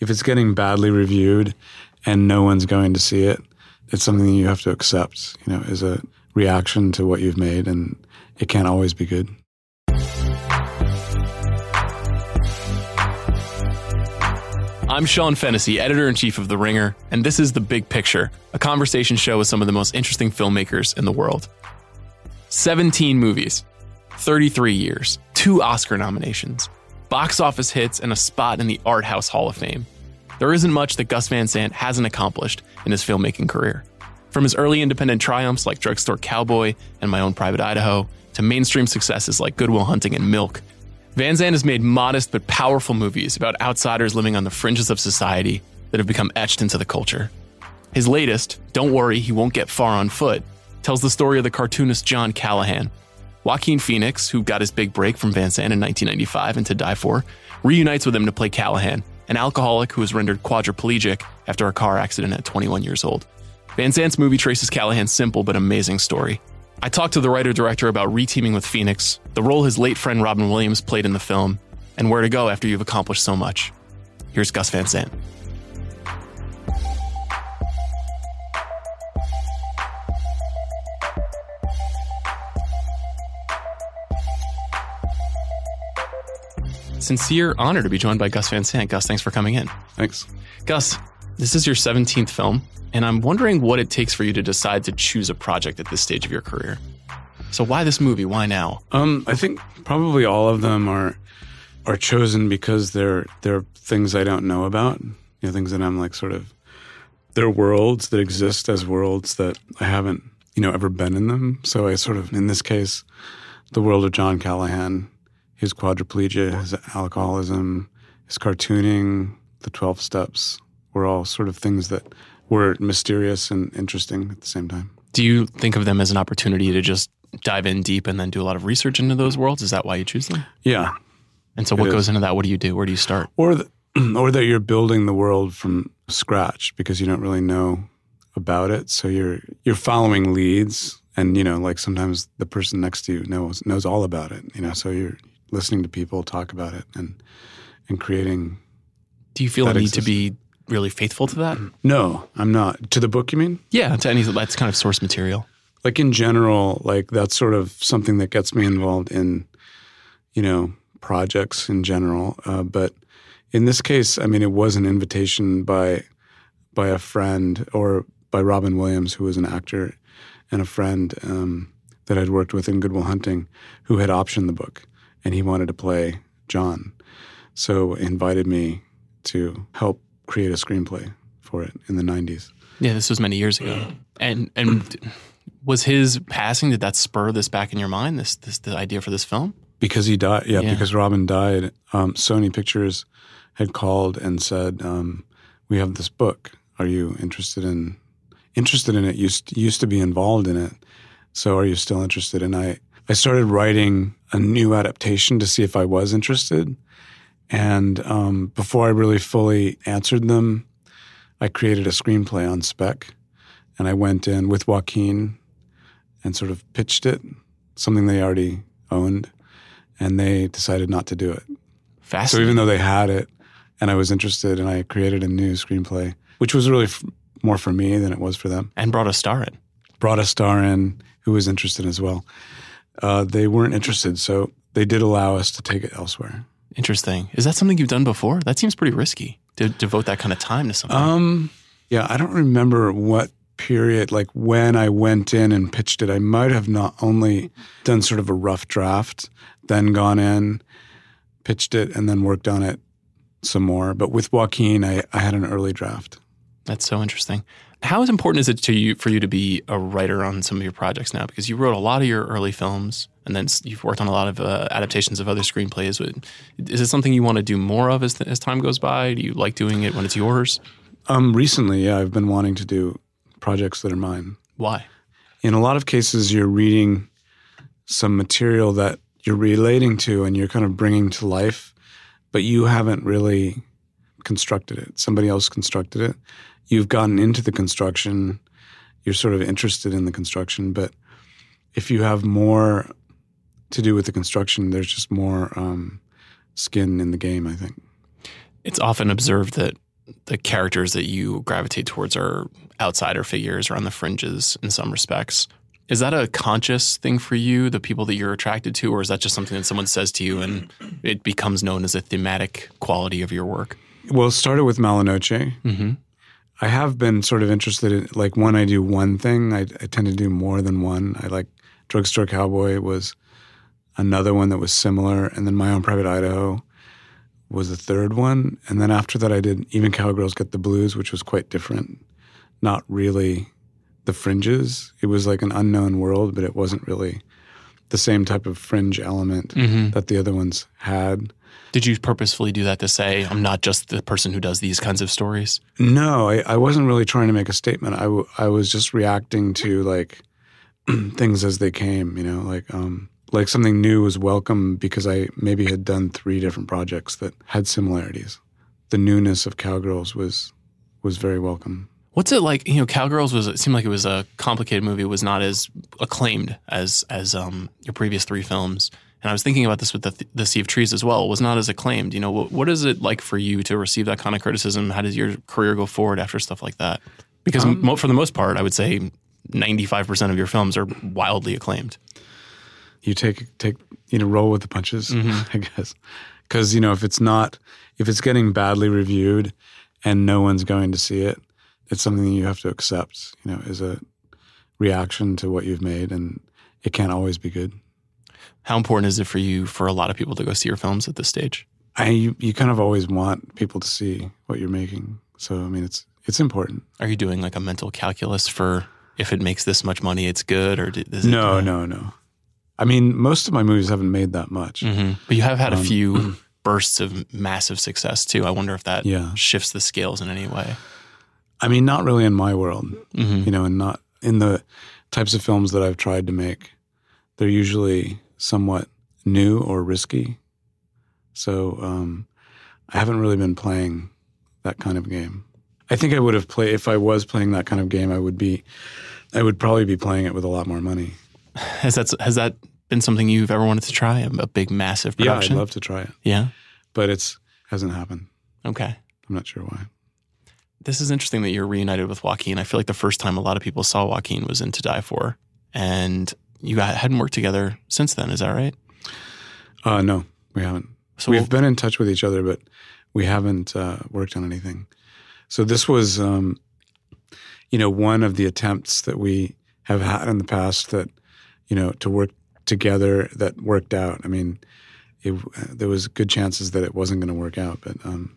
if it's getting badly reviewed and no one's going to see it, it's something you have to accept, you know, as a reaction to what you've made and it can't always be good. I'm Sean Fennessey, editor in chief of The Ringer, and this is The Big Picture, a conversation show with some of the most interesting filmmakers in the world. 17 movies, 33 years, two Oscar nominations, box office hits, and a spot in the Art House Hall of Fame. There isn't much that Gus Van Sant hasn't accomplished in his filmmaking career. From his early independent triumphs like Drugstore Cowboy and My Own Private Idaho, to mainstream successes like Good Will Hunting and Milk, Van Sant has made modest but powerful movies about outsiders living on the fringes of society that have become etched into the culture. His latest, Don't Worry, He Won't Get Far on Foot, tells the story of the cartoonist John Callahan. Joaquin Phoenix, who got his big break from Van Sant in 1995 and To Die For, reunites with him to play Callahan, an alcoholic who was rendered quadriplegic after a car accident at 21 years old. Van Sant's movie traces Callahan's simple but amazing story. I talked to the writer director about reteaming with Phoenix, the role his late friend Robin Williams played in the film, and where to go after you've accomplished so much. Here's Gus Van Sant. Sincere honor to be joined by Gus Van Sant. Gus, thanks for coming in. Thanks. Gus, this is your 17th film, and I'm wondering what it takes for you to decide to choose a project at this stage of your career. So why this movie? Why now? Um, I think probably all of them are are chosen because they're they're things I don't know about. You know, things that I'm like sort of they're worlds that exist as worlds that I haven't, you know, ever been in them. So I sort of in this case, the world of John Callahan, his quadriplegia, his alcoholism, his cartooning, the twelve steps were all sort of things that were mysterious and interesting at the same time. Do you think of them as an opportunity to just dive in deep and then do a lot of research into those worlds? Is that why you choose them? Yeah. And so, what goes into that? What do you do? Where do you start? Or, the, or that you're building the world from scratch because you don't really know about it. So you're you're following leads, and you know, like sometimes the person next to you knows knows all about it. You know, so you're listening to people talk about it and and creating. Do you feel a need to be really faithful to that? No, I'm not. To the book, you mean? Yeah, to any that's kind of source material like in general, like that's sort of something that gets me involved in, you know, projects in general. Uh, but in this case, I mean, it was an invitation by by a friend or by Robin Williams, who was an actor and a friend um, that I'd worked with in Good Will Hunting, who had optioned the book, and he wanted to play John, so invited me to help create a screenplay for it in the '90s. Yeah, this was many years ago, and and was his passing did that spur this back in your mind this this the idea for this film? Because he died yeah, yeah. because robin died um, sony pictures had called and said um, we have this book. Are you interested in interested in it? Used used to be involved in it. So are you still interested? And i i started writing a new adaptation to see if i was interested and um, before i really fully answered them i created a screenplay on spec and i went in with joaquin and sort of pitched it, something they already owned, and they decided not to do it. So even though they had it, and I was interested, and I created a new screenplay, which was really f- more for me than it was for them, and brought a star in. Brought a star in who was interested as well. Uh, they weren't interested, so they did allow us to take it elsewhere. Interesting. Is that something you've done before? That seems pretty risky to devote that kind of time to something. Um, yeah, I don't remember what period, like when I went in and pitched it, I might have not only done sort of a rough draft, then gone in, pitched it, and then worked on it some more. But with Joaquin, I, I had an early draft. That's so interesting. How important is it to you for you to be a writer on some of your projects now? Because you wrote a lot of your early films, and then you've worked on a lot of uh, adaptations of other screenplays. Is it something you want to do more of as, as time goes by? Do you like doing it when it's yours? Um, recently, yeah, I've been wanting to do projects that are mine. Why? In a lot of cases, you're reading some material that you're relating to and you're kind of bringing to life, but you haven't really constructed it. Somebody else constructed it. You've gotten into the construction. You're sort of interested in the construction, but if you have more to do with the construction, there's just more um, skin in the game, I think. It's often observed that the characters that you gravitate towards are outsider figures or on the fringes in some respects. Is that a conscious thing for you, the people that you're attracted to, or is that just something that someone says to you and it becomes known as a thematic quality of your work? Well, it started with Mala Noche. Mm-hmm. I have been sort of interested in, like, when I do one thing, I, I tend to do more than one. I like Drugstore Cowboy was another one that was similar, and then My Own Private Idaho was the third one. And then after that, I did Even Cowgirls Get the Blues, which was quite different. Not really the fringes. It was like an unknown world, but it wasn't really the same type of fringe element Mm-hmm. that the other ones had. Did you purposefully do that to say, I'm not just the person who does these kinds of stories? No, I, I wasn't really trying to make a statement. I, w- I was just reacting to like things as they came, you know, like um, like something new was welcome because I maybe had done three different projects that had similarities. The newness of Cowgirls was was very welcome. What's it like? You know, Cowgirls was it seemed like it was a complicated movie. It was not as acclaimed as as um, your previous three films. And I was thinking about this with the, the Sea of Trees as well. It was not as acclaimed. You know, what, what is it like for you to receive that kind of criticism? How does your career go forward after stuff like that? Because Um, mo- for the most part, I would say ninety five percent of your films are wildly acclaimed. You take take you know roll with the punches, I guess, because you know if it's not if it's getting badly reviewed and no one's going to see it, it's something you have to accept. You know, as a reaction to what you've made, and it can't always be good. How important is it for you for a lot of people to go see your films at this stage? I you, you kind of always want people to see what you're making. So I mean, it's it's important. Are you doing like a mental calculus for if it makes this much money, it's good, or d- is it, No, no, no. I mean, most of my movies haven't made that much. hmm But you have had a Um, few bursts of massive success too. I wonder if that Yeah. shifts the scales in any way. I mean, not really in my world, hmm you know, and not in the types of films that I've tried to make. They're usually somewhat new or risky. So um, I haven't really been playing that kind of game. I think I would have played if I was playing that kind of game. I would be, I would probably be playing it with a lot more money. Has that has that been something you've ever wanted to try? A, a big, massive production? Yeah, I'd love to try it, yeah. but it's hasn't happened. Okay. I'm not sure why. This is interesting that you're reunited with Joaquin. I feel like the first time a lot of people saw Joaquin was in To Die For, and you got, hadn't worked together since then. Is that right? Uh, no, we haven't. So We've been in touch with each other, but we haven't uh, worked on anything. So this was, um, you know, one of the attempts that we have had in the past that, you know, to work together that worked out. I mean, it, there was good chances that it wasn't going to work out, but, um,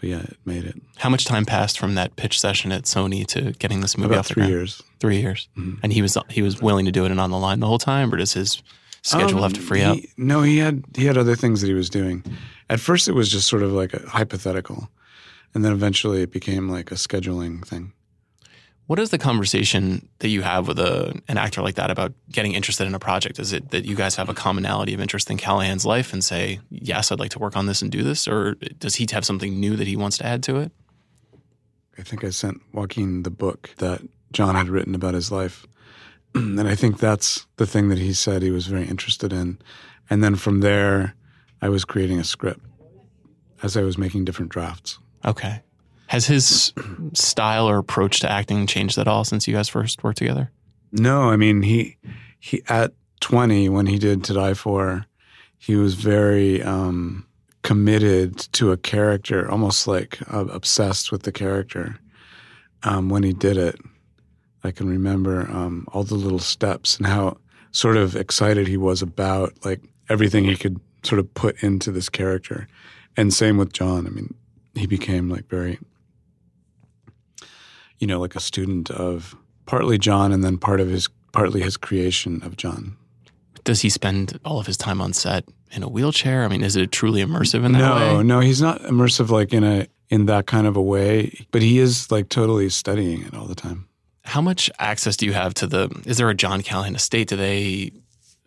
but yeah, it made it. how much time passed from that pitch session at Sony to getting this movie About off the three ground? years. Three years, Mhm. and he was he was willing to do it and on the line the whole time, or does his schedule Um, have to free he- up? No, he had he had other things that he was doing. At first, it was just sort of like a hypothetical, and then eventually it became like a scheduling thing. What is the conversation that you have with a, an actor like that about getting interested in a project? Is it that you guys have a commonality of interest in Callahan's life and say, yes, I'd like to work on this and do this? Or does he have something new that he wants to add to it? I think I sent Joaquin the book that John had written about his life. and I think that's the thing that he said he was very interested in. And then from there, I was creating a script as I was making different drafts. Okay. Has his style or approach to acting changed at all since you guys first worked together? No, I mean, he, he at 20, when he did To Die For, he was very um, committed to a character, almost like uh, obsessed with the character um, when he did it. I can remember um, all the little steps and how sort of excited he was about like everything he could sort of put into this character. And same with John. I mean, he became like very, you know, like a student of partly John and then part of his partly his creation of John. Does he spend all of his time on set in a wheelchair? I mean, is it truly immersive in that no, way? no, no, he's not immersive like in a in that kind of a way, but he is like totally studying it all the time. How much access do you have to the? Is there a John Callahan estate? Do they?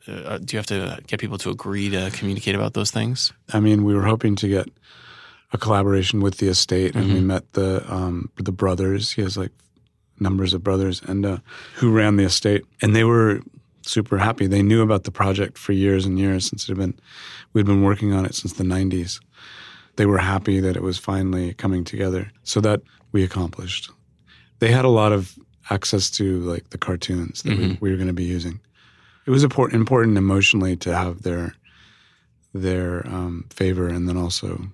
Uh, do you have to get people to agree to communicate about those things? I mean, we were hoping to get a collaboration with the estate, and we Mhm. met the um, the brothers. He has like numbers of brothers, and uh, who ran the estate, and they were super happy. They knew about the project for years and years since it had been we'd been working on it since the '90s. they were happy that it was finally coming together. So that we accomplished. They had a lot of access to like the cartoons that we, we were going to be using. It was important, important emotionally to have their their um, favor, and then also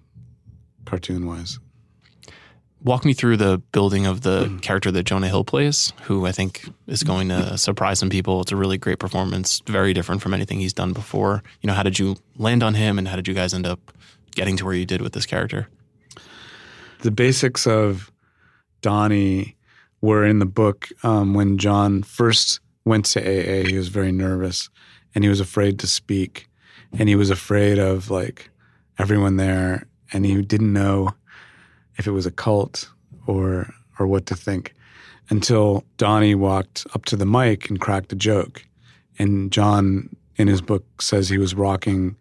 cartoon wise. Walk me through the building of the character that Jonah Hill plays, who I think is going to surprise some people. It's a really great performance, very different from anything he's done before. You know, how did you land on him, and how did you guys end up getting to where you did with this character? The basics of Donnie were in the book um, when John first went to AA. He was very nervous, and he was afraid to speak, and he was afraid of like everyone there, and he didn't know if it was a cult or or what to think until Donnie walked up to the mic and cracked a joke. And John in his book says he was rocking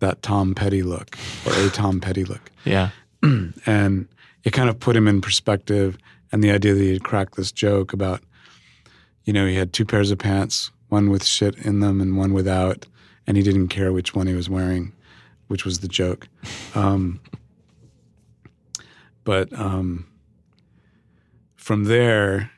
that Tom Petty look or a Tom Petty look. Yeah. and it kind of put him in perspective and the idea that he had cracked this joke about you know, he had two pairs of pants, one with shit in them and one without, and he didn't care which one he was wearing, which was the joke. Um, but um, from there,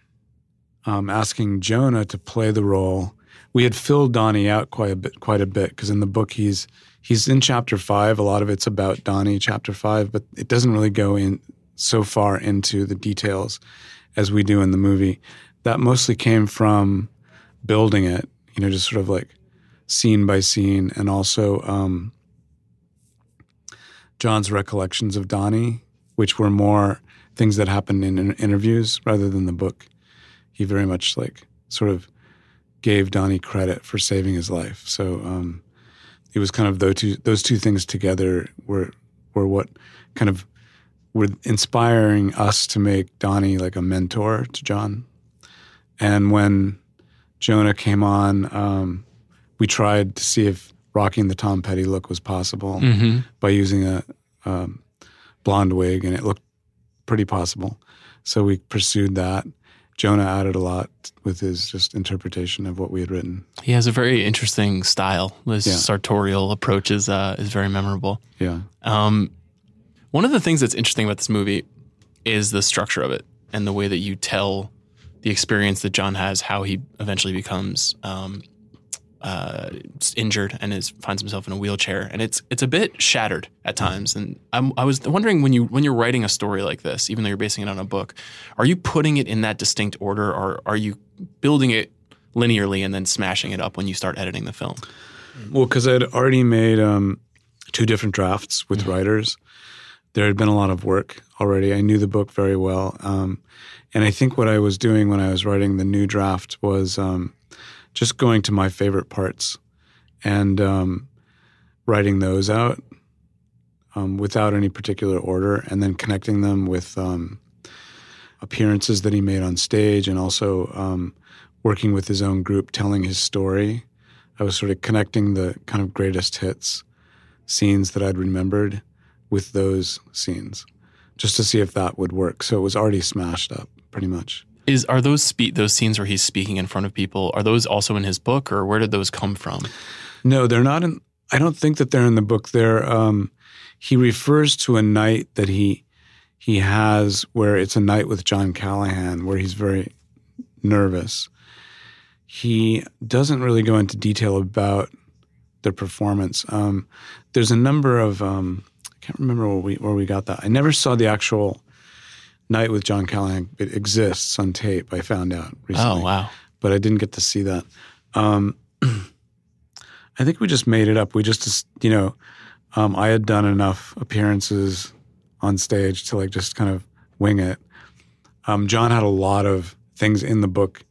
um, asking Jonah to play the role, we had filled Donnie out quite a bit, quite a bit, because in the book he's he's in chapter five. A lot of it's about Donnie, chapter five, but it doesn't really go in so far into the details as we do in the movie. That mostly came from building it, you know, just sort of like scene by scene, and also um, John's recollections of Donnie, which were more things that happened in, in interviews rather than the book. He very much like sort of gave Donnie credit for saving his life. So um, it was kind of those two those two things together were were what kind of were inspiring us to make Donnie like a mentor to John. And when Jonah came on, um, we tried to see if rocking the Tom Petty look was possible Mm-hmm. by using a um, blonde wig, and it looked pretty possible. So we pursued that. Jonah added a lot with his just interpretation of what we had written. He has a very interesting style. His Yeah. sartorial approach is uh, is very memorable. Yeah. Um, one of the things that's interesting about this movie is the structure of it and the way that you tell the experience that John has, how he eventually becomes um, uh, injured and is finds himself in a wheelchair, and it's it's a bit shattered at times. And I'm, I was wondering when you when you're writing a story like this, even though you're basing it on a book, are you putting it in that distinct order, or are you building it linearly and then smashing it up when you start editing the film? Well, because I'd already made um, two different drafts with writers. There had been a lot of work already. I knew the book very well. Um, and I think what I was doing when I was writing the new draft was um, just going to my favorite parts and um, writing those out um, without any particular order and then connecting them with um, appearances that he made on stage and also um, working with his own group telling his story. I was sort of connecting the kind of greatest hits scenes that I'd remembered with those scenes just to see if that would work. So it was already smashed up pretty much. Is are those spe- those scenes where he's speaking in front of people? Are those also in his book, or where did those come from? No, they're not in. I don't think that they're in the book. They're. Um, he refers to a night that he he has where it's a night with John Callahan where he's very nervous. He doesn't really go into detail about the performance. Um, there's a number of um, I can't remember where we where we got that. I never saw the actual night with John Callahan. It exists on tape. I found out recently Oh wow! but I didn't get to see that. Um, I think we just made it up. We just, you know, um, I had done enough appearances on stage to like just kind of wing it. Um, John had a lot of things in the book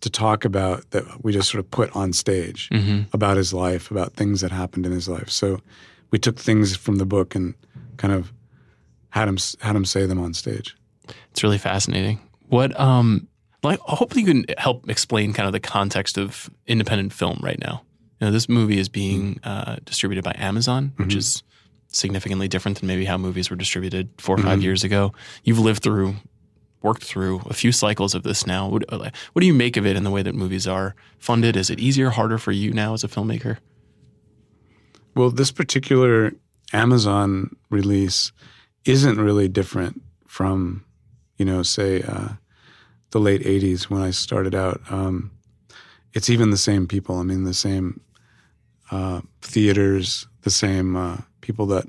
to talk about that we just sort of put on stage hmm about his life, about things that happened in his life. So we took things from the book and kind of had him had him say them on stage. It's really fascinating. What um, like hopefully you can help explain kind of the context of independent film right now. You know, this movie is being uh, distributed by Amazon, which Mhm. is significantly different than maybe how movies were distributed four or 5 years ago. You've lived through, worked through a few cycles of this now. What, uh, what do you make of it in the way that movies are funded? Is it easier, harder for you now as a filmmaker? Well, this particular Amazon release isn't really different from, you know, say uh, the late '80s when I started out. Um, it's even the same people. I mean, the same uh, theaters, the same uh, people that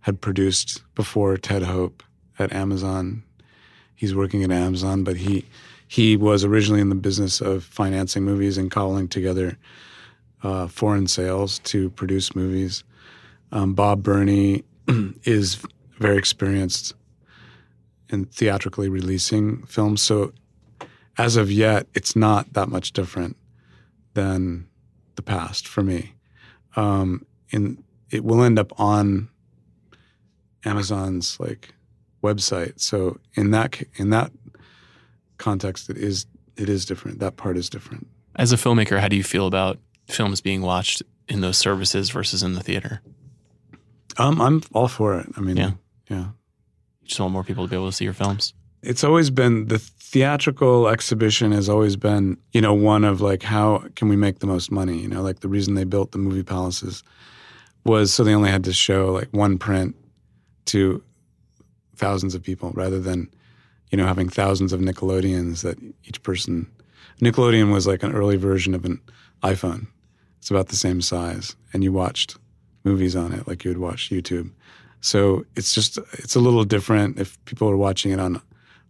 had produced before Ted Hope at Amazon. He's working at Amazon, but he he was originally in the business of financing movies and cobbling together uh, foreign sales to produce movies. Um, Bob Berney is very experienced in theatrically releasing films, so as of yet, it's not that much different than the past for me. Um, in it will end up on Amazon's like website. So in that in that context, it is it is different. That part is different. As a filmmaker, how do you feel about films being watched in those services versus in the theater? Um, I'm all for it. I mean, Yeah. Yeah. You just want more people to be able to see your films. It's always been the theatrical exhibition has always been, you know, one of like how can we make the most money? You know, like the reason they built the movie palaces was so they only had to show like one print to thousands of people rather than, you know, having thousands of Nickelodeons that each person Nickelodeon was like an early version of an iPhone. It's about the same size and you watched movies on it like you would watch YouTube. So it's just it's a little different if people are watching it on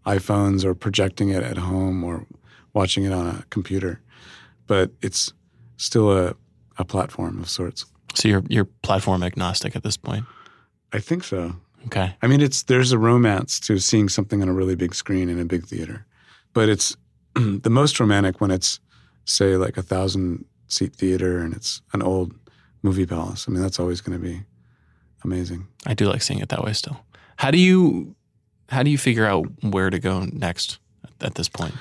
iPhones or projecting it at home or watching it on a computer. But it's still a, a platform of sorts. So you're you're platform agnostic at this point. I think so. Okay. I mean, it's there's a romance to seeing something on a really big screen in a big theater, but it's the most romantic when it's say like a thousand seat theater and it's an old movie palace. I mean, that's always going to be amazing. I do like seeing it that way still. How do you how do you figure out where to go next at, this point?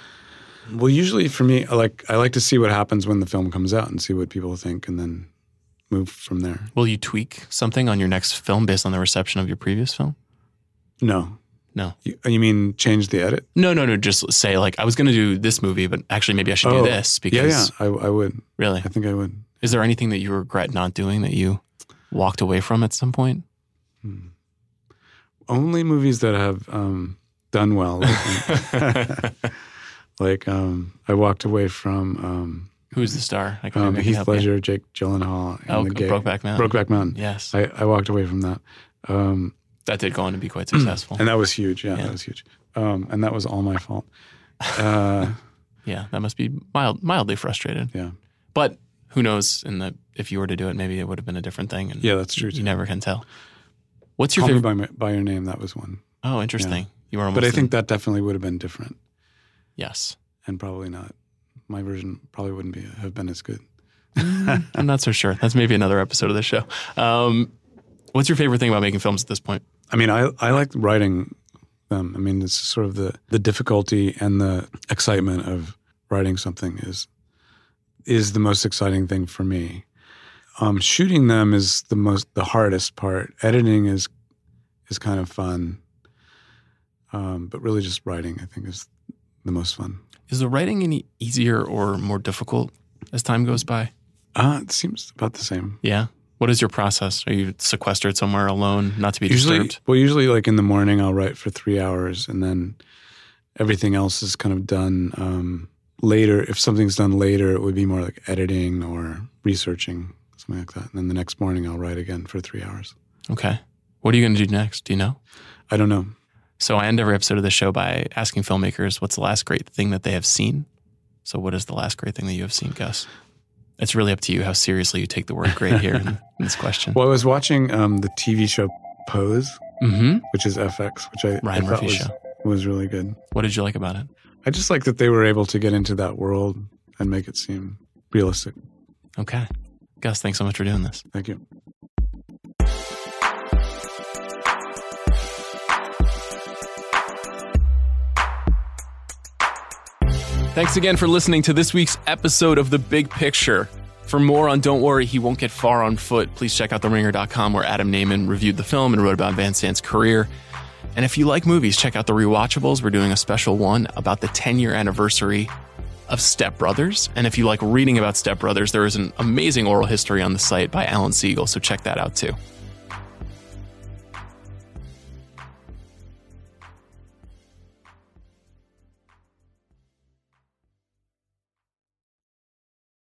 Well, usually for me, I like I like to see what happens when the film comes out and see what people think, and then move from there. Will you tweak something on your next film based on the reception of your previous film? No, No. you, you mean change the edit? No, no, no. Just say like I was going to do this movie, but actually maybe I should Oh, do this Yeah, because yeah, I, I would. really, I think I would. is there anything that you regret not doing that you walked away from at some point? Only movies that have um, done well. Like, like um, I walked away from um, Who's the star? I um, Heath. Ledger, Jake Gyllenhaal, and Oh, the gay, Brokeback Mountain. Brokeback Mountain. Yes, I, I walked away from that, um, that did go on to be quite successful. and that was huge. Yeah, Yeah. that was huge, um, and that was all my fault. Uh, yeah, that must be mild, mildly frustrated. yeah, But who knows? In the if you were to do it, maybe it would have been a different thing. And yeah, that's true. you never can tell. What's your Call me favorite? by, my, by your name. That was one, oh, interesting. You were almost. but I in- think that definitely would have been different, yes. and probably not. My version probably wouldn't be have been as good. I'm not so sure. That's maybe another episode of the show. Um, what's your favorite thing about making films at this point? I mean, I I like writing them. I mean, it's sort of the the difficulty and the excitement of writing something is is the most exciting thing for me. Um, shooting them is the most the hardest part. Editing is is kind of fun, um, but really just writing I think is the most fun. Is the writing any easier or more difficult as time goes by? Uh, it seems about the same. Yeah. What is your process? Are you sequestered somewhere alone, not to be usually, disturbed? well, usually like in the morning, I'll write for three hours, and then everything else is kind of done um, later. If something's done later, it would be more like editing or researching, something like that. And then the next morning, I'll write again for three hours. Okay. What are you going to do next? Do you know? I don't know. So I end every episode of the show by asking filmmakers what's the last great thing that they have seen. So what is the last great thing that you have seen, Gus? It's really up to you how seriously you take the word great here in, in this question. Well, I was watching um, the TV show Pose, hmm which is FX, which I, I thought was, was really good. What did you like about it? I just like that they were able to get into that world and make it seem realistic. Okay. Gus, thanks so much for doing this. Thank you. Thanks again for listening to this week's episode of The Big Picture. For more on Don't Worry, He Won't Get Far on Foot, please check out TheRinger.com where Adam Nayman reviewed the film and wrote about Van Sant's career. And if you like movies, check out The Rewatchables. We're doing a special one about the 10 year anniversary of Step Brothers. And if you like reading about Step Brothers, there is an amazing oral history on the site by Alan Siegel, so check that out too.